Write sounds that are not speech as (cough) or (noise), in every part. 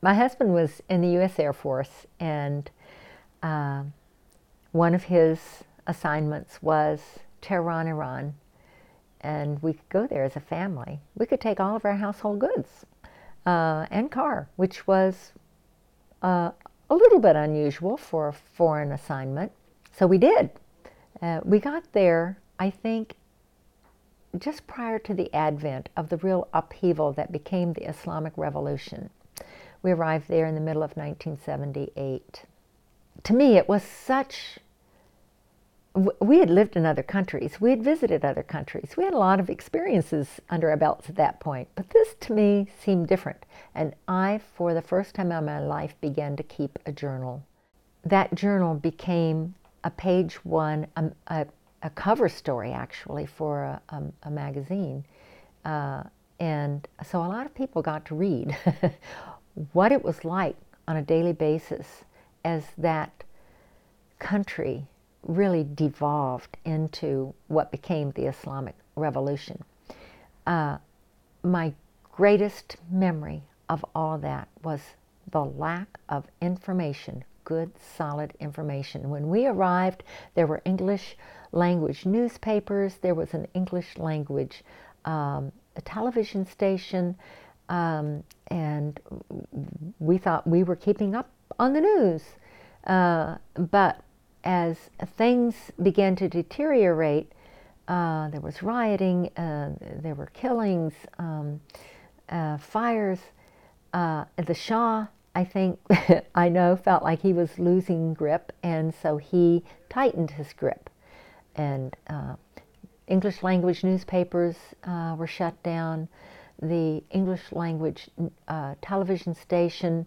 my husband was in the U.S. Air Force, and uh, one of his assignments was Tehran, Iran, and we could go there as a family. We could take all of our household goods uh, and car, which was uh, a little bit unusual for a foreign assignment. So we did. Uh, we got there, I think, just prior to the advent of the real upheaval that became the Islamic Revolution. We arrived there in the middle of 1978. To me, it was such we had lived in other countries. We had visited other countries. We had a lot of experiences under our belts at that point. But this to me seemed different. And I, for the first time in my life, began to keep a journal. That journal became a page one, a, a, a cover story actually for a, a, a magazine. Uh, and so a lot of people got to read (laughs) what it was like on a daily basis as that country really devolved into what became the Islamic Revolution. Uh, my greatest memory of all that was the lack of information, good, solid information. When we arrived, there were English language newspapers, there was an English language um, television station, um, and we thought we were keeping up on the news. Uh, but as things began to deteriorate, uh, there was rioting, uh, there were killings, um, uh, fires. Uh, the Shah, I think, (laughs) I know, felt like he was losing grip, and so he tightened his grip. And uh, English language newspapers were shut down. The English language television station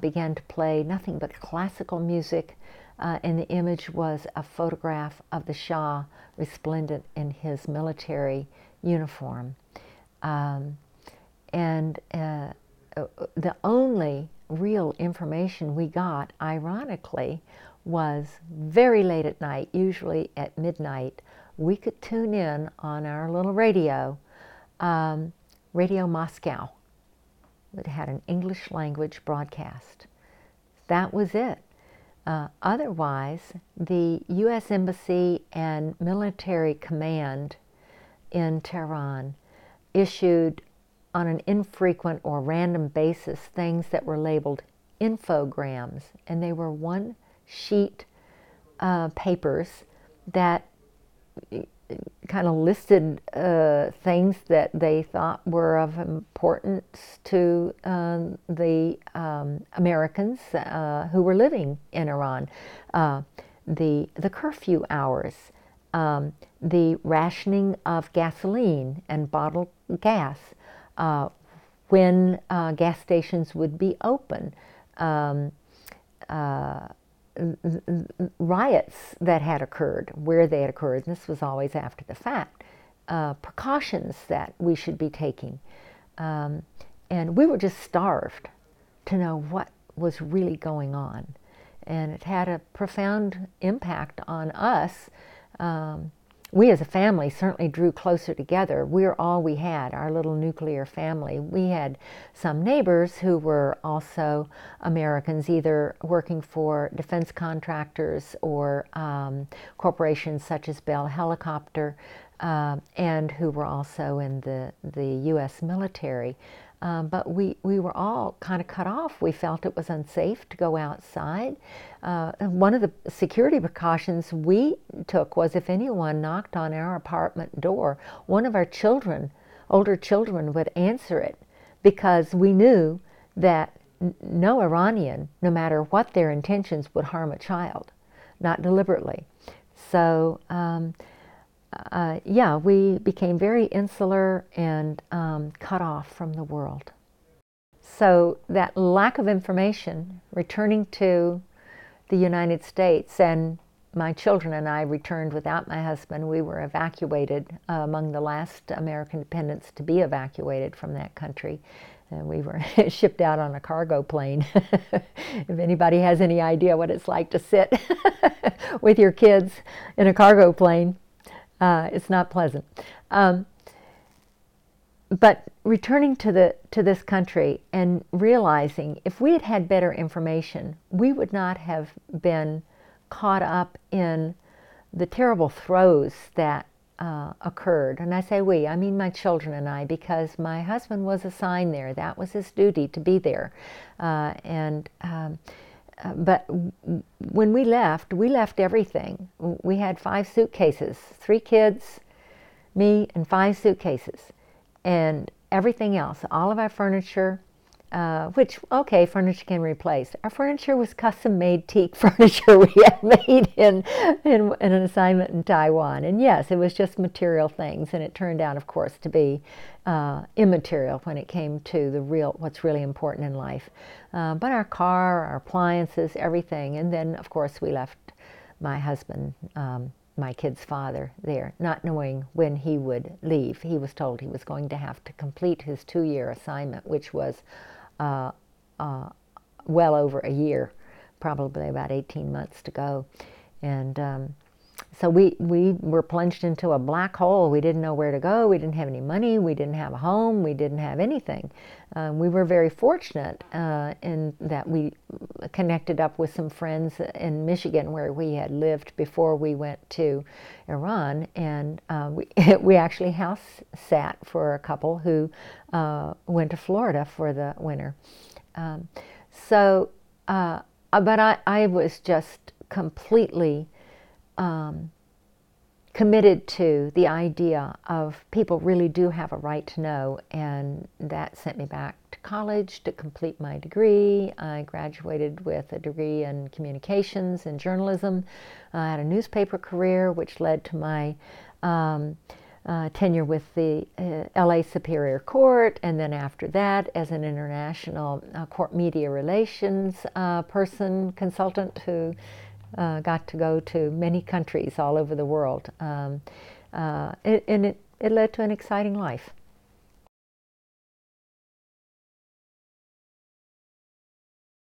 began to play nothing but classical music uh, and the image was a photograph of the Shah resplendent in his military uniform. Um, and uh, uh, the only real information we got, ironically, was very late at night, usually at midnight. We could tune in on our little radio, um, Radio Moscow, that had an English language broadcast. That was it. Uh, otherwise, the U.S. Embassy and military command in Tehran issued on an infrequent or random basis things that were labeled infograms, and they were one sheet uh, papers that kind of listed uh, things that they thought were of importance to um, the um, Americans uh, who were living in Iran. Uh, the, the curfew hours, um, the rationing of gasoline and bottled gas, uh, when uh, gas stations would be open. Um, uh, riots that had occurred, where they had occurred, and this was always after the fact, uh, precautions that we should be taking. Um, and we were just starved to know what was really going on. And it had a profound impact on us um, we as a family certainly drew closer together. We're all we had, our little nuclear family. We had some neighbors who were also Americans, either working for defense contractors or um, corporations such as Bell Helicopter, uh, and who were also in the, the U.S. military. Um, but we, we were all kind of cut off. We felt it was unsafe to go outside. Uh, one of the security precautions we took was if anyone knocked on our apartment door, one of our children, older children, would answer it because we knew that no Iranian, no matter what their intentions, would harm a child, not deliberately. So, um, uh, yeah, we became very insular and um, cut off from the world. So that lack of information, returning to the United States, and my children and I returned without my husband. We were evacuated uh, among the last American dependents to be evacuated from that country. And we were (laughs) shipped out on a cargo plane. (laughs) if anybody has any idea what it's like to sit (laughs) with your kids in a cargo plane, uh, it's not pleasant. Um, but returning to the to this country and realizing if we had had better information, we would not have been caught up in the terrible throes that uh, occurred. And I say we, I mean my children and I, because my husband was assigned there. That was his duty to be there. Uh, and um, uh, but when we left, we left everything. We had five suitcases, three kids, me, and five suitcases, and everything else, all of our furniture, uh, which okay, furniture can replace. Our furniture was custom made teak (laughs) furniture we had made in, in, in an assignment in Taiwan, and yes, it was just material things, and it turned out, of course, to be uh, immaterial when it came to the real what's really important in life. Uh, but our car, our appliances, everything, and then of course we left my husband. Um, my kid's father there, not knowing when he would leave. He was told he was going to have to complete his two year assignment, which was uh, uh, well over a year, probably about 18 months to go. And um, so we, we were plunged into a black hole. We didn't know where to go. We didn't have any money. We didn't have a home. We didn't have anything. Um, we were very fortunate uh, in that we connected up with some friends in Michigan where we had lived before we went to Iran. And uh, we, (laughs) we actually house sat for a couple who uh, went to Florida for the winter. Um, so, uh, but I, I was just completely um, committed to the idea of people really do have a right to know, and that sent me back to college to complete my degree. I graduated with a degree in communications and journalism. I had a newspaper career, which led to my um, uh, tenure with the uh, LA Superior Court, and then after that, as an international uh, court media relations uh, person, consultant who uh, got to go to many countries all over the world. Um, uh, and it, it led to an exciting life.